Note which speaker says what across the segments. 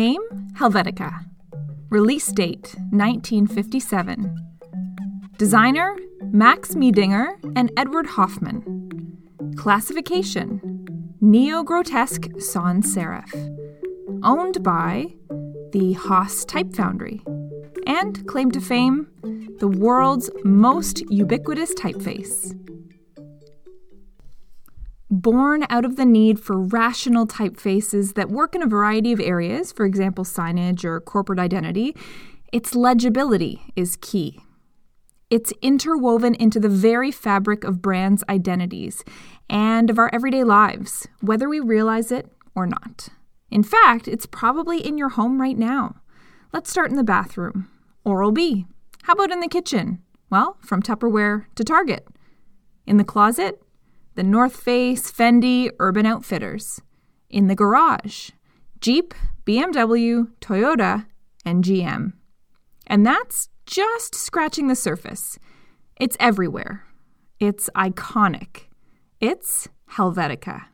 Speaker 1: Name Helvetica. Release date 1957. Designer Max Miedinger and Edward Hoffmann. Classification Neo Grotesque Sans Serif. Owned by the Haas Type Foundry. And claim to fame the world's most ubiquitous typeface born out of the need for rational typefaces that work in a variety of areas, for example, signage or corporate identity, its legibility is key. It's interwoven into the very fabric of brands' identities and of our everyday lives, whether we realize it or not. In fact, it's probably in your home right now. Let's start in the bathroom. Oral B. How about in the kitchen? Well, from Tupperware to Target. In the closet? The North Face, Fendi, Urban Outfitters. In the garage, Jeep, BMW, Toyota, and GM. And that's just scratching the surface. It's everywhere. It's iconic. It's Helvetica.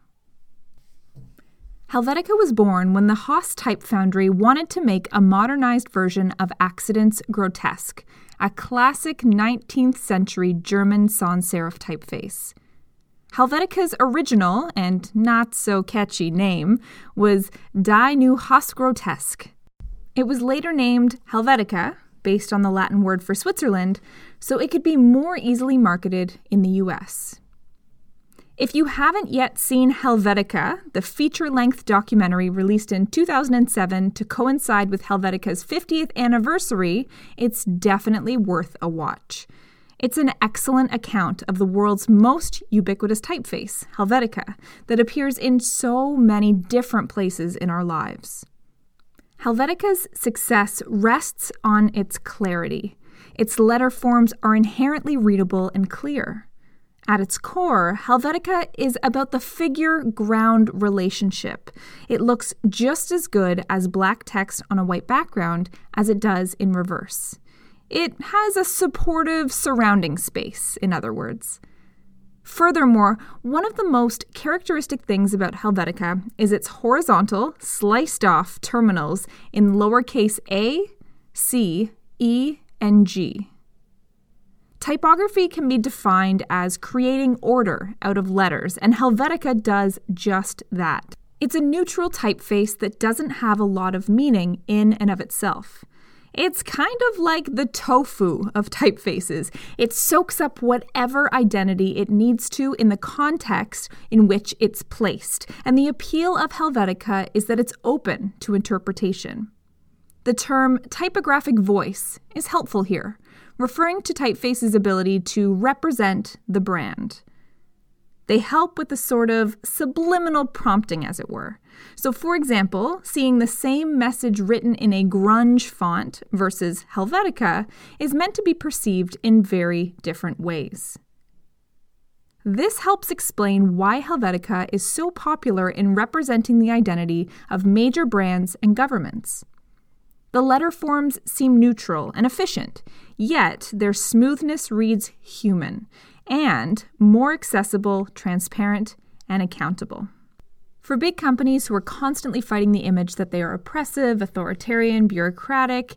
Speaker 1: Helvetica was born when the Haas Type Foundry wanted to make a modernized version of Akzidenz-Grotesk, a classic 19th century German sans serif typeface. Helvetica's original and not so catchy name was Die Neue Haas Grotesque. It was later named Helvetica, based on the Latin word for Switzerland, so it could be more easily marketed in the US. If you haven't yet seen Helvetica, the feature length documentary released in 2007 to coincide with Helvetica's 50th anniversary, it's definitely worth a watch. It's an excellent account of the world's most ubiquitous typeface, Helvetica, that appears in so many different places in our lives. Helvetica's success rests on its clarity. Its letter forms are inherently readable and clear. At its core, Helvetica is about the figure ground relationship. It looks just as good as black text on a white background as it does in reverse. It has a supportive surrounding space, in other words. Furthermore, one of the most characteristic things about Helvetica is its horizontal, sliced off terminals in lowercase a, c, e, and g. Typography can be defined as creating order out of letters, and Helvetica does just that. It's a neutral typeface that doesn't have a lot of meaning in and of itself. It's kind of like the tofu of typefaces. It soaks up whatever identity it needs to in the context in which it's placed. And the appeal of Helvetica is that it's open to interpretation. The term typographic voice is helpful here, referring to typeface's ability to represent the brand. They help with the sort of subliminal prompting, as it were. So, for example, seeing the same message written in a grunge font versus Helvetica is meant to be perceived in very different ways. This helps explain why Helvetica is so popular in representing the identity of major brands and governments. The letter forms seem neutral and efficient, yet their smoothness reads human and more accessible, transparent, and accountable. For big companies who are constantly fighting the image that they are oppressive, authoritarian, bureaucratic,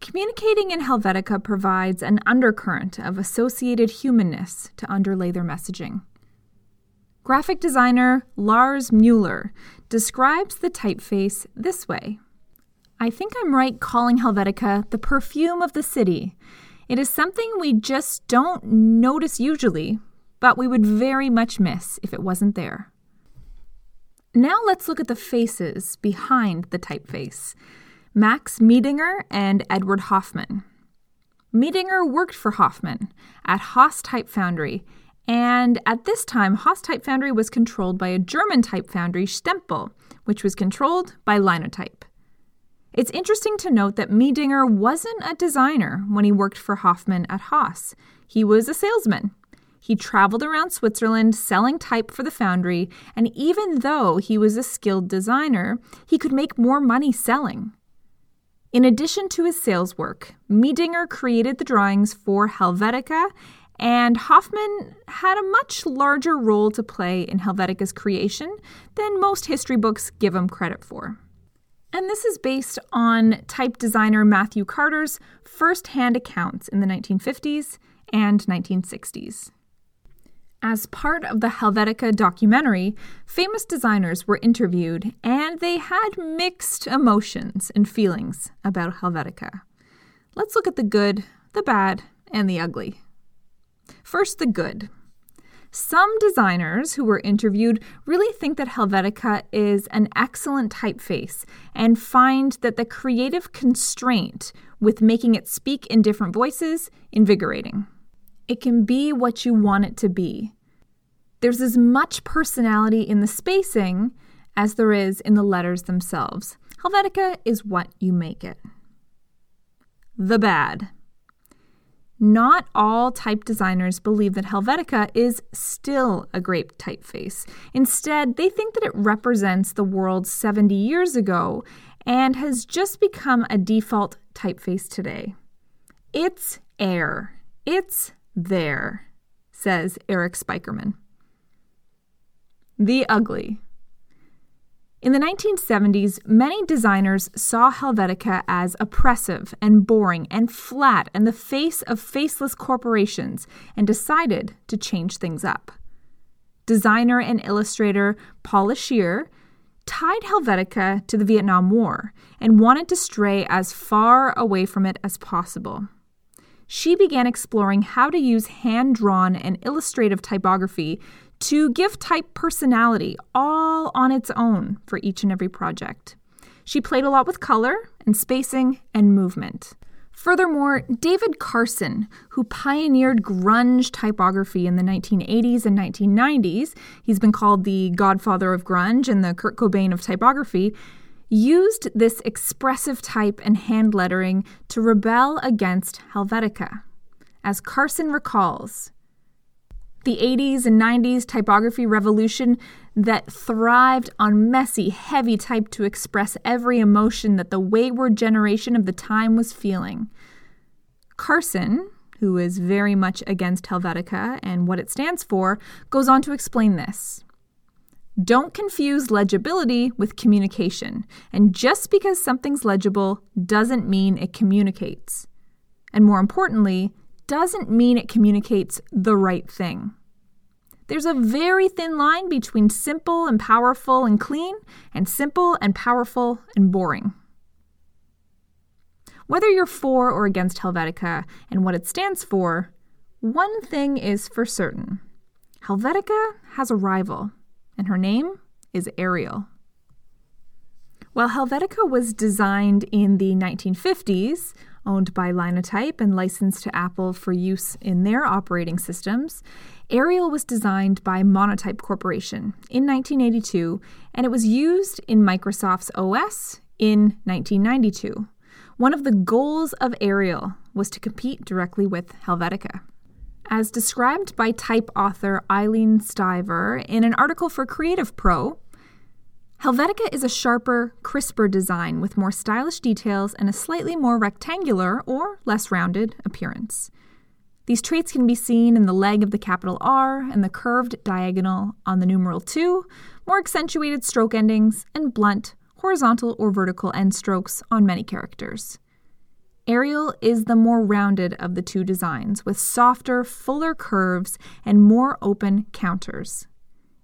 Speaker 1: communicating in Helvetica provides an undercurrent of associated humanness to underlay their messaging. Graphic designer Lars Mueller describes the typeface this way I think I'm right calling Helvetica the perfume of the city. It is something we just don't notice usually, but we would very much miss if it wasn't there. Now let's look at the faces behind the typeface Max Miedinger and Edward Hoffmann. Miedinger worked for Hoffmann at Haas Type Foundry, and at this time, Haas Type Foundry was controlled by a German type foundry, Stempel, which was controlled by Linotype. It's interesting to note that Miedinger wasn't a designer when he worked for Hoffmann at Haas. He was a salesman. He traveled around Switzerland selling type for the foundry, and even though he was a skilled designer, he could make more money selling. In addition to his sales work, Miedinger created the drawings for Helvetica, and Hoffmann had a much larger role to play in Helvetica's creation than most history books give him credit for. And this is based on type designer Matthew Carter's first hand accounts in the 1950s and 1960s. As part of the Helvetica documentary, famous designers were interviewed and they had mixed emotions and feelings about Helvetica. Let's look at the good, the bad, and the ugly. First, the good. Some designers who were interviewed really think that Helvetica is an excellent typeface and find that the creative constraint with making it speak in different voices invigorating. It can be what you want it to be. There's as much personality in the spacing as there is in the letters themselves. Helvetica is what you make it. The bad. Not all type designers believe that Helvetica is still a great typeface. Instead, they think that it represents the world 70 years ago and has just become a default typeface today. It's air. It's there, says Erik Spiekermann. The ugly. In the 1970s, many designers saw Helvetica as oppressive and boring and flat and the face of faceless corporations and decided to change things up. Designer and illustrator Paula Scher tied Helvetica to the Vietnam War and wanted to stray as far away from it as possible. She began exploring how to use hand drawn and illustrative typography to give type personality all on its own for each and every project. She played a lot with color and spacing and movement. Furthermore, David Carson, who pioneered grunge typography in the 1980s and 1990s, he's been called the godfather of grunge and the Kurt Cobain of typography, used this expressive type and hand lettering to rebel against Helvetica. As Carson recalls, the 80s and 90s typography revolution that thrived on messy, heavy type to express every emotion that the wayward generation of the time was feeling. Carson, who is very much against Helvetica and what it stands for, goes on to explain this. Don't confuse legibility with communication, and just because something's legible doesn't mean it communicates. And more importantly, doesn't mean it communicates the right thing. There's a very thin line between simple and powerful and clean, and simple and powerful and boring. Whether you're for or against Helvetica and what it stands for, one thing is for certain Helvetica has a rival, and her name is Arial. While Helvetica was designed in the 1950s, owned by Linotype and licensed to Apple for use in their operating systems, Arial was designed by Monotype Corporation in 1982, and it was used in Microsoft's OS in 1992. One of the goals of Arial was to compete directly with Helvetica. As described by type author Ilene Strizver in an article for Creative Pro, Helvetica is a sharper, crisper design with more stylish details and a slightly more rectangular or less rounded appearance. These traits can be seen in the leg of the capital R and the curved diagonal on the numeral 2, more accentuated stroke endings, and blunt, horizontal or vertical end strokes on many characters. Arial is the more rounded of the two designs, with softer, fuller curves and more open counters.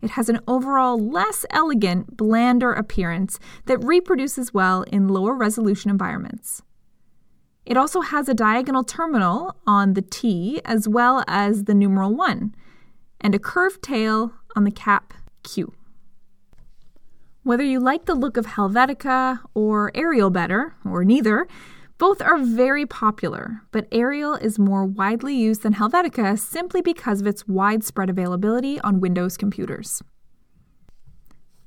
Speaker 1: It has an overall less elegant, blander appearance that reproduces well in lower resolution environments. It also has a diagonal terminal on the T as well as the numeral 1, and a curved tail on the cap Q. Whether you like the look of Helvetica or Arial better, or neither, both are very popular, but Arial is more widely used than Helvetica simply because of its widespread availability on Windows computers.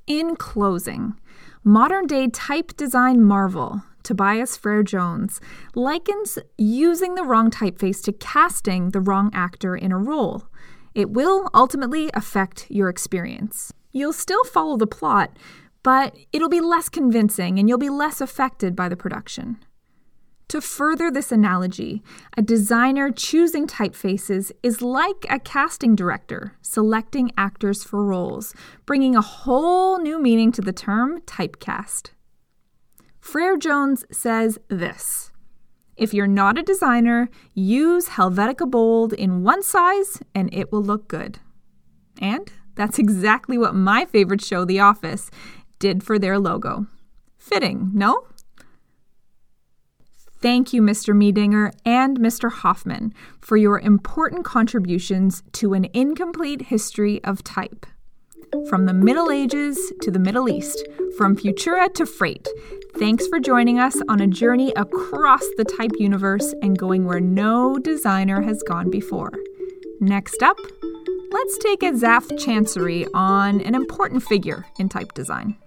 Speaker 1: In closing, modern day type design marvel Tobias Frere Jones, likens using the wrong typeface to casting the wrong actor in a role. It will ultimately affect your experience. You'll still follow the plot, but it'll be less convincing and you'll be less affected by the production. To further this analogy, a designer choosing typefaces is like a casting director selecting actors for roles, bringing a whole new meaning to the term typecast. Frere Jones says this If you're not a designer, use Helvetica Bold in one size and it will look good. And that's exactly what my favorite show, The Office, did for their logo. Fitting, no? Thank you, Mr. Miedinger and Mr. Hoffmann, for your important contributions to an incomplete history of type. From the Middle Ages to the Middle East, from Futura to Freight, thanks for joining us on a journey across the type universe and going where no designer has gone before. Next up, let's take a Zapf Chancery on an important figure in type design.